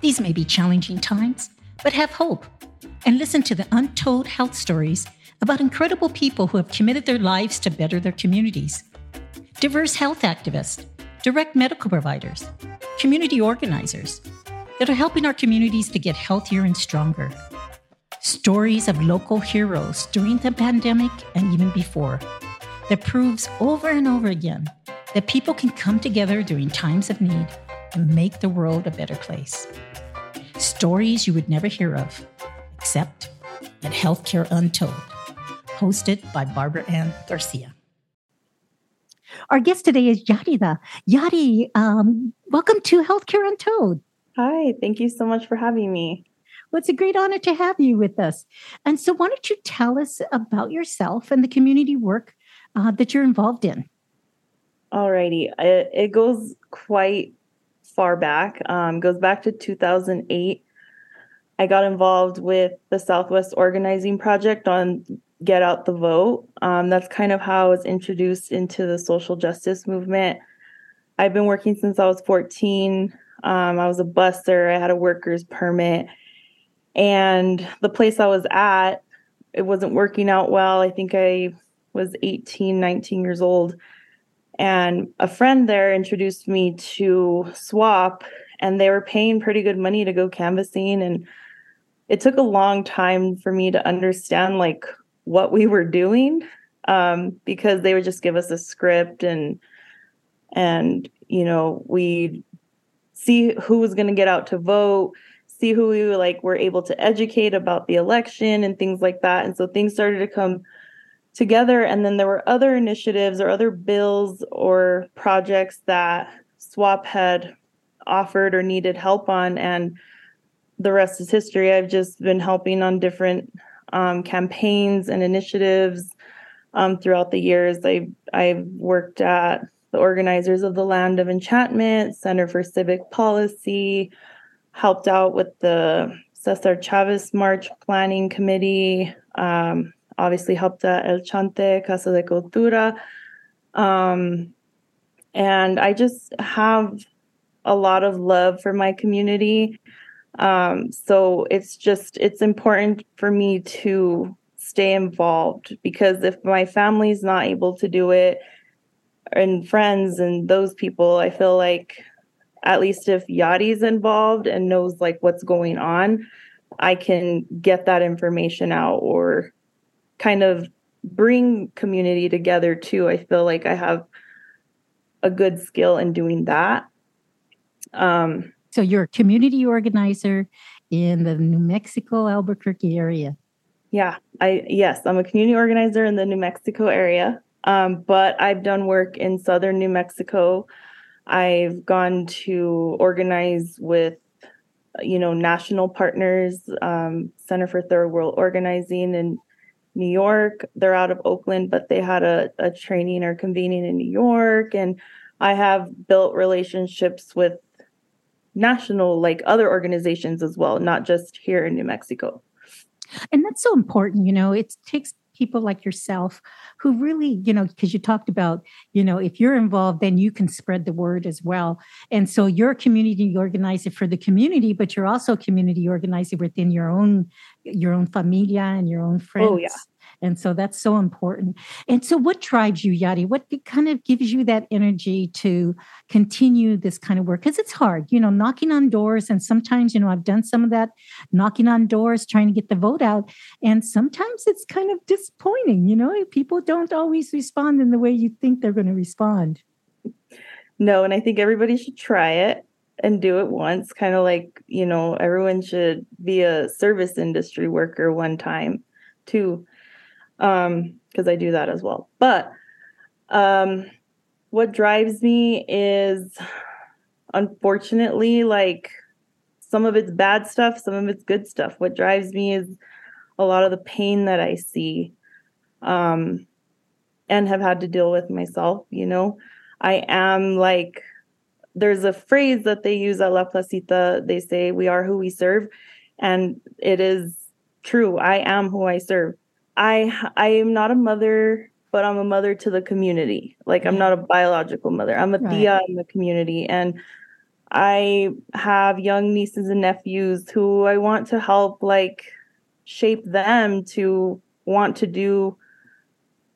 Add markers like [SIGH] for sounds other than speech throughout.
These may be challenging times, but have hope and listen to the untold health stories about incredible people who have committed their lives to better their communities. Diverse health activists, direct medical providers, community organizers that are helping our communities to get healthier and stronger. Stories of local heroes during the pandemic and even before that proves over and over again that people can come together during times of need and make the world a better place. Stories you would never hear of, except at Healthcare Untold, hosted by Barbara Ann Garcia. Our guest today is Yarida. Yari, um, welcome to Healthcare Untold. Hi, thank you so much for having me. Well, it's a great honor to have you with us. And so, why don't you tell us about yourself and the community work uh, that you're involved in? Alrighty, it, it goes quite far back. Um, goes back to 2008. I got involved with the Southwest Organizing Project on Get Out the Vote. Um, that's kind of how I was introduced into the social justice movement. I've been working since I was 14. Um, I was a buster, I had a worker's permit. And the place I was at, it wasn't working out well. I think I was 18, 19 years old. And a friend there introduced me to SWOP, and they were paying pretty good money to go canvassing. And it took a long time for me to understand like what we were doing um, because they would just give us a script and and you know we see who was going to get out to vote see who we were like were able to educate about the election and things like that and so things started to come together. And then there were other initiatives or other bills or projects that SWOP had offered or needed help on. And the rest is history. I've just been helping on different um, campaigns and initiatives um, throughout the years. I've, I've worked at the organizers of the Land of Enchantment, Center for Civic Policy, helped out with the Cesar Chavez March Planning Committee, um, obviously helped at El Chante, Casa de Cultura. Um, and I just have a lot of love for my community. Um, so it's just, it's important for me to stay involved because if my family's not able to do it and friends and those people, I feel like at least if Yadi's involved and knows like what's going on, I can get that information out or kind of bring community together too. I feel like I have a good skill in doing that. Um, so you're a community organizer in the New Mexico Albuquerque area. Yeah, I yes, I'm a community organizer in the New Mexico area. Um, but I've done work in southern New Mexico. I've gone to organize with you know national partners, um, Center for Third World Organizing and New York. They're out of Oakland, but they had a, a training or convening in New York. And I have built relationships with national, like other organizations as well, not just here in New Mexico. And that's so important. You know, it takes people like yourself who really, you know, because you talked about, you know, if you're involved, then you can spread the word as well. And so you're a community organizer for the community, but you're also a community organizer within your own your own familia and your own oh, friends. Oh yeah. And so that's so important. And so, what drives you, Yadi? What kind of gives you that energy to continue this kind of work? Because it's hard, you know, knocking on doors. And sometimes, you know, I've done some of that knocking on doors, trying to get the vote out. And sometimes it's kind of disappointing, you know, people don't always respond in the way you think they're going to respond. No, and I think everybody should try it and do it once kind of like you know everyone should be a service industry worker one time too um because i do that as well but um what drives me is unfortunately like some of it's bad stuff some of it's good stuff what drives me is a lot of the pain that i see um and have had to deal with myself you know i am like there's a phrase that they use at La Plazita. They say, We are who we serve. And it is true. I am who I serve. I I am not a mother, but I'm a mother to the community. Like I'm not a biological mother. I'm a right. tia in the community. And I have young nieces and nephews who I want to help like shape them to want to do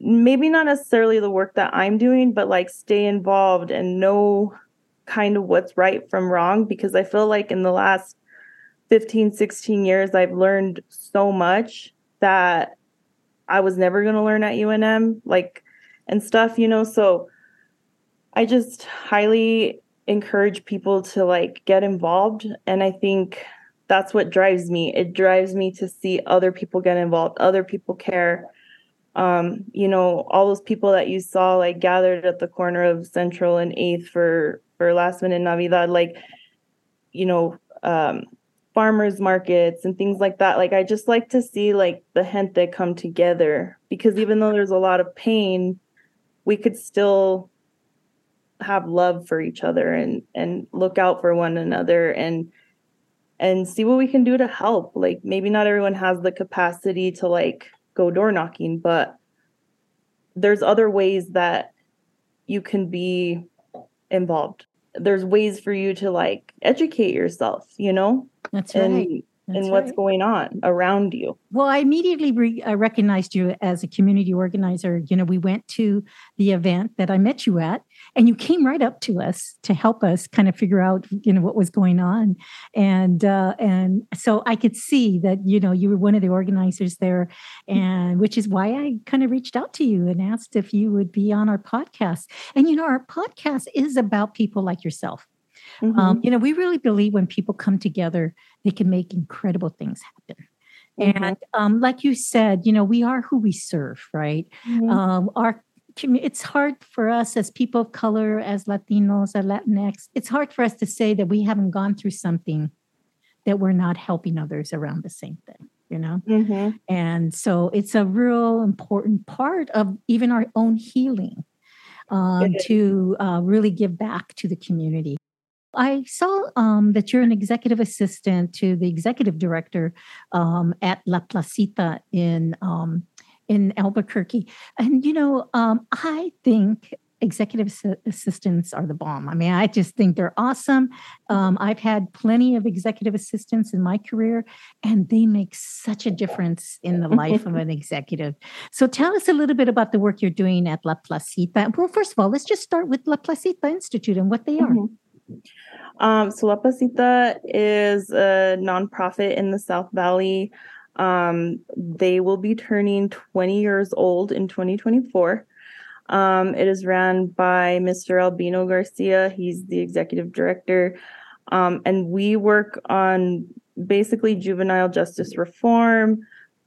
maybe not necessarily the work that I'm doing, but like stay involved and know kind of what's right from wrong because I feel like in the last 15, 16 years, I've learned so much that I was never going to learn at UNM, like, and stuff, you know? So I just highly encourage people to like get involved. And I think that's what drives me. It drives me to see other people get involved, other people care. Um, you know, all those people that you saw like gathered at the corner of Central and Eighth for for last minute Navidad, like, you know, um, farmers markets and things like that. Like I just like to see like the gente come together because even though there's a lot of pain, we could still have love for each other and and look out for one another and and see what we can do to help. Like maybe not everyone has the capacity to like go door knocking, but there's other ways that you can be involved. There's ways for you to like educate yourself, you know? That's and. That's and what's right. going on around you. Well, I immediately re- uh, recognized you as a community organizer. You know, we went to the event that I met you at, and you came right up to us to help us kind of figure out, you know, what was going on, and uh, and so I could see that you know you were one of the organizers there, and which is why I kind of reached out to you and asked if you would be on our podcast. And you know, our podcast is about people like yourself. Mhm. Um, you know, we really believe when people come together, they can make incredible things happen. Mhm. And um, like you said, you know, we are who we serve, right? Mhm. Um, our it's hard for us as people of color, as Latinos, as Latinx. It's hard for us to say that we haven't gone through something that we're not helping others around the same thing. You know, Mhm. and so it's a real important part of even our own healing um, to uh, really give back to the community. I saw um, that you're an executive assistant to the executive director um, at La Plazita in um, in Albuquerque, and you know, um, I think executive assi- assistants are the bomb. I mean, I just think they're awesome. Um, I've had plenty of executive assistants in my career, and they make such a difference in the life of [LAUGHS] an executive. So, tell us a little bit about the work you're doing at La Plazita. Well, first of all, let's just start with La Plazita Institute and what they are. Mhm. Um, so La Plazita is a nonprofit in the South Valley. Um, they will be turning 20 years old in 2024. Um, it is ran by Mr. Albino Garcia. He's the executive director. Um, and we work on basically juvenile justice reform.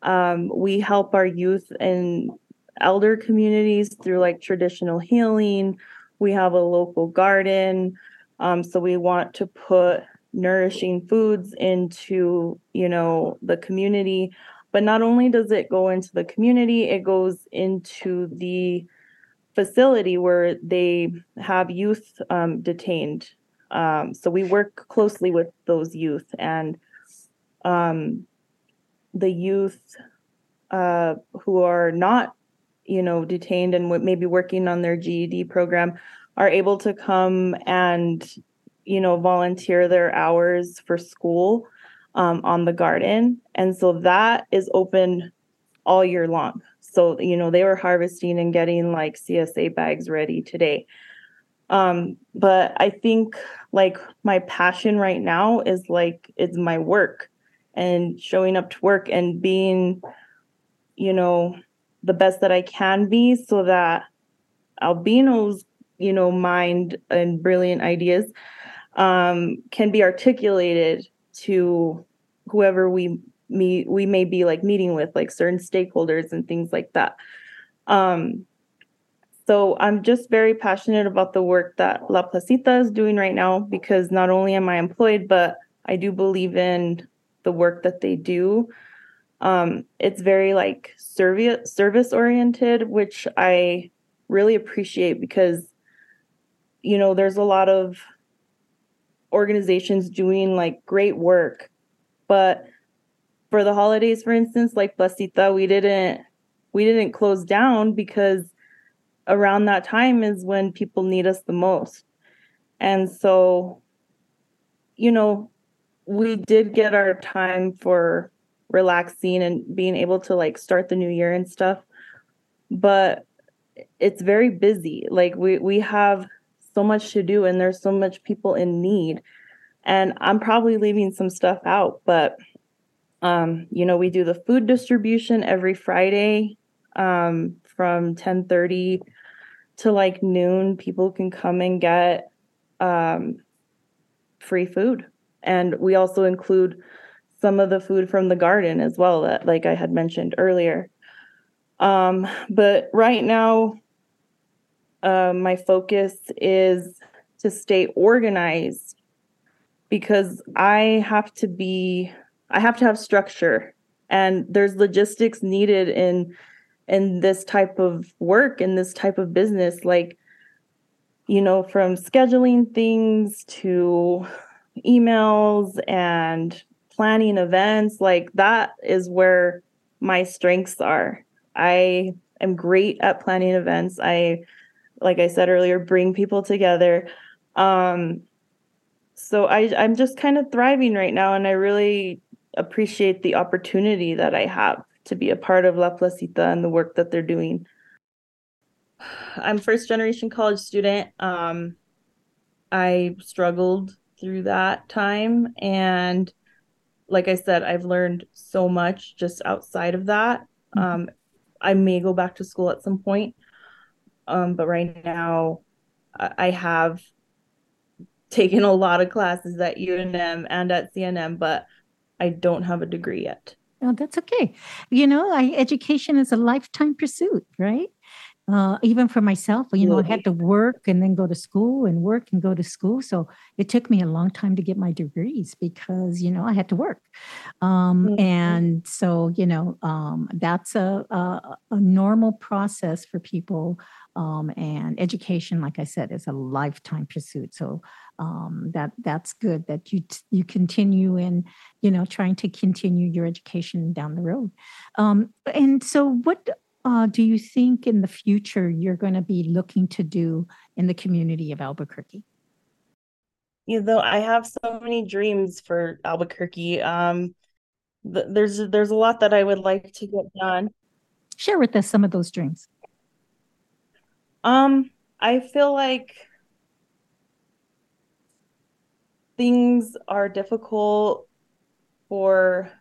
Um, we help our youth and elder communities through like traditional healing. We have a local garden. Um, so we want to put nourishing foods into, you know, the community. But not only does it go into the community, it goes into the facility where they have youth um, detained. Um, so we work closely with those youth and um, the youth uh, who are not, you know, detained and maybe working on their GED program are able to come and, you know, volunteer their hours for school um, on the garden. And so that is open all year long. So, you know, they were harvesting and getting like CSA bags ready today. Um, but I think like my passion right now is like it's my work and showing up to work and being, you know, the best that I can be so that Albino's, you know, mind and brilliant ideas um, can be articulated to whoever we meet we may be like meeting with like certain stakeholders and things like that. Um so i'm just very passionate about the work that la plazita is doing right now because not only am i employed but i do believe in the work that they do. Um it's very like service service oriented which i really appreciate because you know there's a lot of organizations doing like great work but for the holidays for instance like plazita we didn't we didn't close down because around that time is when people need us the most and so you know, we did get our time for relaxing and being able to like start the new year and stuff. But it's very busy. Like we we have so much to do and there's so much people in need. And I'm probably leaving some stuff out, but um, you know, we do the food distribution every Friday um, from 10:30 to like noon. People can come and get um, free food, and we also include some of the food from the garden as well that like I had mentioned earlier. Um, but right now, uh, my focus is to stay organized because I have to be I have to have structure and there's logistics needed in in this type of work in this type of business like you know from scheduling things to emails and planning events like that is where my strengths are. I am great at planning events. I like i said earlier bring people together um so i i'm just kind of thriving right now and i really appreciate the opportunity that I have to be a part of La Plazita and the work that they're doing. I'm first generation college student. Um, I struggled through that time and like I said, I've learned so much just outside of that. Mm-hmm. Um, I may go back to school at some point, um, but right now I have taken a lot of classes at UNM and at CNM, but I don't have a degree yet. Oh, that's okay. You know, I, education is a lifetime pursuit, right? Uh, even for myself, you know, I had to work and then go to school and work and go to school. So it took me a long time to get my degrees because, you know, I had to work. Um, mm-hmm. And so, you know, um, that's a, a, a normal process for people um, and education, like I said, is a lifetime pursuit. So um, that that's good that you you continue in you know trying to continue your education down the road. Um, and so, what uh, do you think in the future you're going to be looking to do in the community of Albuquerque? You know, I have so many dreams for Albuquerque. Um, th- there's there's a lot that I would like to get done. Share with us some of those dreams. Um, I feel like things are difficult for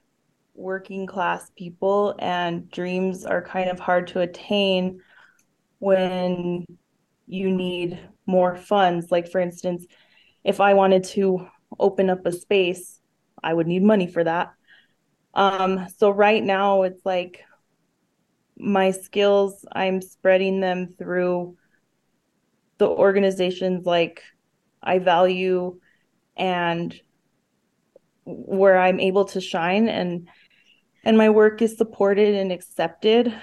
working class people and dreams are kind of hard to attain when you need more funds. Like for instance if i wanted to open up a space i would need money for that. Um so right now it's like my skills i'm spreading them through the organizations like i value and where i'm able to shine and and my work is supported and accepted.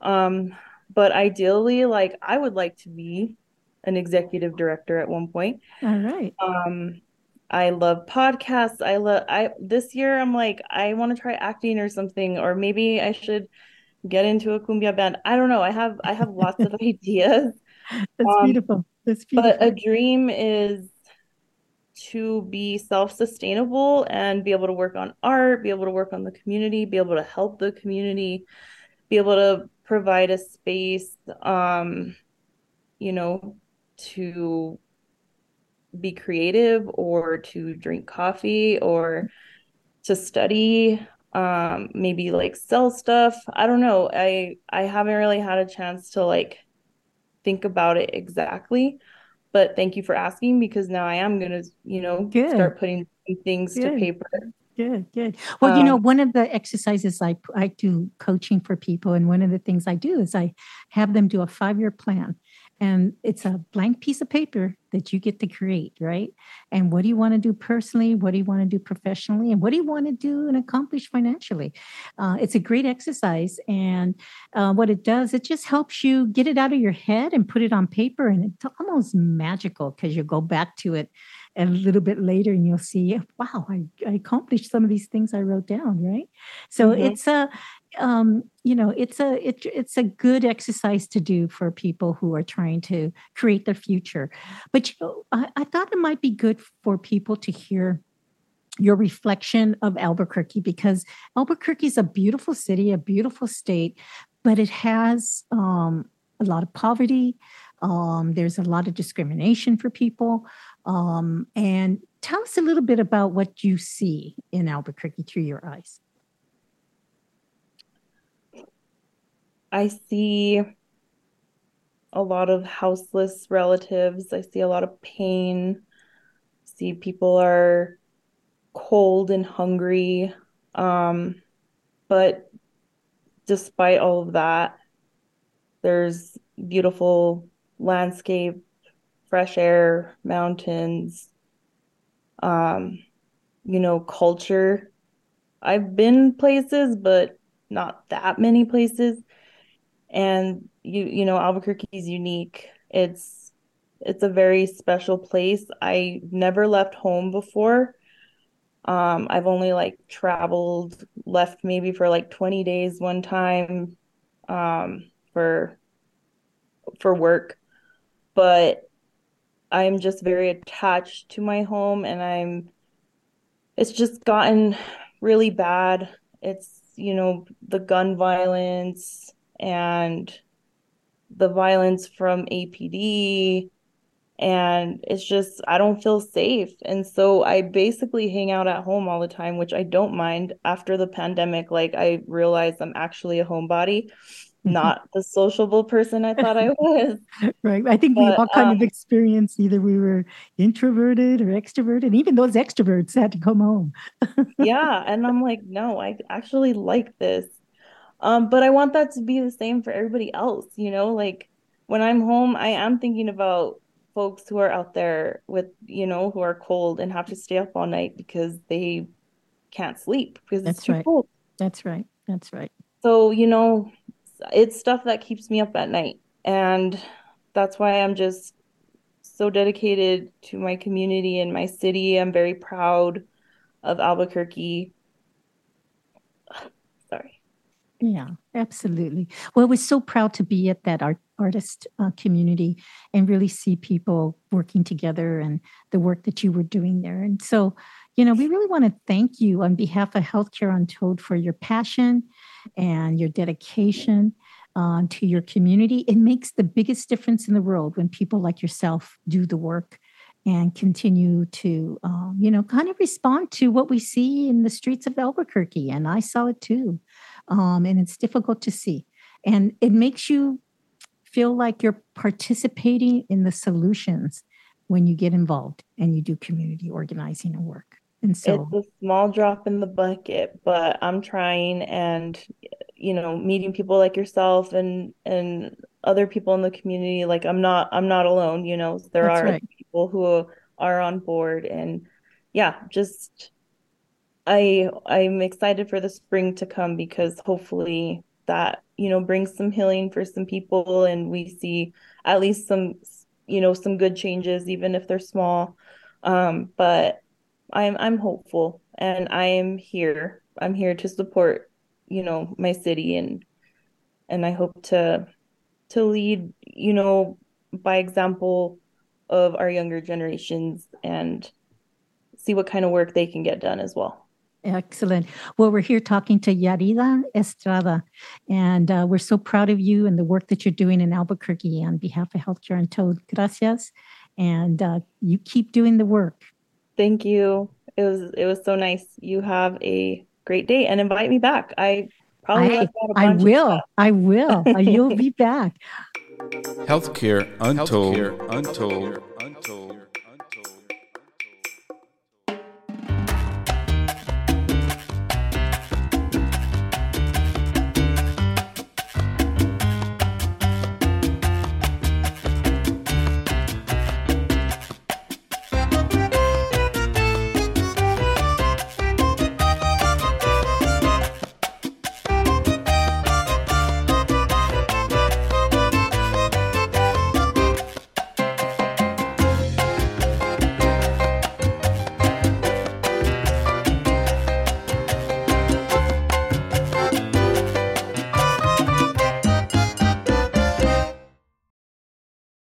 Um but ideally like i would like to be an executive director at one point. All right. Um I love podcasts. I love I this year I'm like I want to try acting or something or maybe I should get into a cumbia band. I don't know. I have I have lots of [LAUGHS] ideas. That's um, beautiful. That's beautiful. But a dream is to be self-sustainable and be able to work on art, be able to work on the community, be able to help the community, be able to provide a space um you know to be creative or to drink coffee or to study um maybe like sell stuff. I don't know. I i haven't really had a chance to like think about it exactly but thank you for asking because now i am going to you know good. start putting things good. to paper. Good good. Well um, you know um, one of the exercises i i do coaching for people and one of the things i do is i have them do a five year plan and it's a blank piece of paper that you get to create right? And what do you want to do personally? What do you want to do professionally? And what do you want to do and accomplish financially? Uh, it's a great exercise. And uh, what it does it just helps you get it out of your head and put it on paper. And it's almost magical because you go back to it a little bit later and you'll see wow I, I accomplished some of these things i wrote down right? So mm-hmm. it's a um, you know it's a it, it's a good exercise to do for people who are trying to create their future but you know I, I thought it might be good for people to hear your reflection of Albuquerque because Albuquerque is a beautiful city, a beautiful state, but it has um, a lot of poverty. Um, there's a lot of discrimination for people. Um, and tell us a little bit about what you see in Albuquerque through your eyes. I see a lot of houseless relatives. I see a lot of pain. see people are cold and hungry. Um, but despite all of that, there's beautiful landscape, fresh air, mountains, um, you know, culture. I've been places, but not that many places. And you you know, Albuquerque is unique. It's it's a very special place. I never left home before. Um, I've only like traveled, left maybe for like 20 days one time um, for for work, but I'm just very attached to my home and I'm it's just gotten really bad. It's, you know, the gun violence and the violence from APD and it's just I don't feel safe. And so I basically hang out at home all the time, which I don't mind. After the pandemic, like I realized I'm actually a homebody, [LAUGHS] not the sociable person I thought I [LAUGHS] was. right. I think but, we all kind um, of experienced either we were introverted or extroverted. Even those extroverts had to come home. [LAUGHS] yeah, and I'm like, no, I actually like this. Um, but I want that to be the same for everybody else, you know, like when I'm home, I am thinking about folks who are out there with, you know, who are cold and have to stay up all night because they can't sleep because That's it's too right. cold. That's right. That's right. So, you know, it's stuff that keeps me up at night. And that's why I'm just so dedicated to my community and my city. I'm very proud of Albuquerque. Yeah, absolutely. Well, we're so proud to be at that art artist uh, community and really see people working together and the work that you were doing there. And so, you know, we really want to thank you on behalf of Healthcare Untold for your passion and your dedication uh, to your community. It makes the biggest difference in the world when people like yourself do the work and continue to, um, you know, kind of respond to what we see in the streets of Albuquerque. And I saw it too. Um, and it's difficult to see. And it makes you feel like you're participating in the solutions when you get involved and you do community organizing and work. And so it's a small drop in the bucket, but I'm trying and you know, meeting people like yourself and and other people in the community like I'm not I'm not alone, you know. There are right. people who are on board and yeah, just I I'm excited for the spring to come because hopefully that you know brings some healing for some people and we see at least some you know some good changes even if they're small. Um but i'm i'm hopeful and i am here. I'm here to support you know my city and and i hope to to lead you know by example of our younger generations and see what kind of work they can get done as well Excellent. Well, we're here talking to Yarida Estrada, and uh, we're so proud of you and the work that you're doing in Albuquerque on behalf of Healthcare Untold. Gracias, and uh, you keep doing the work. Thank you. It was it was so nice. You have a great day, and invite me back. I probably I, I will. I will. You'll be [LAUGHS] back. Healthcare Untold. Healthcare Untold. Untold.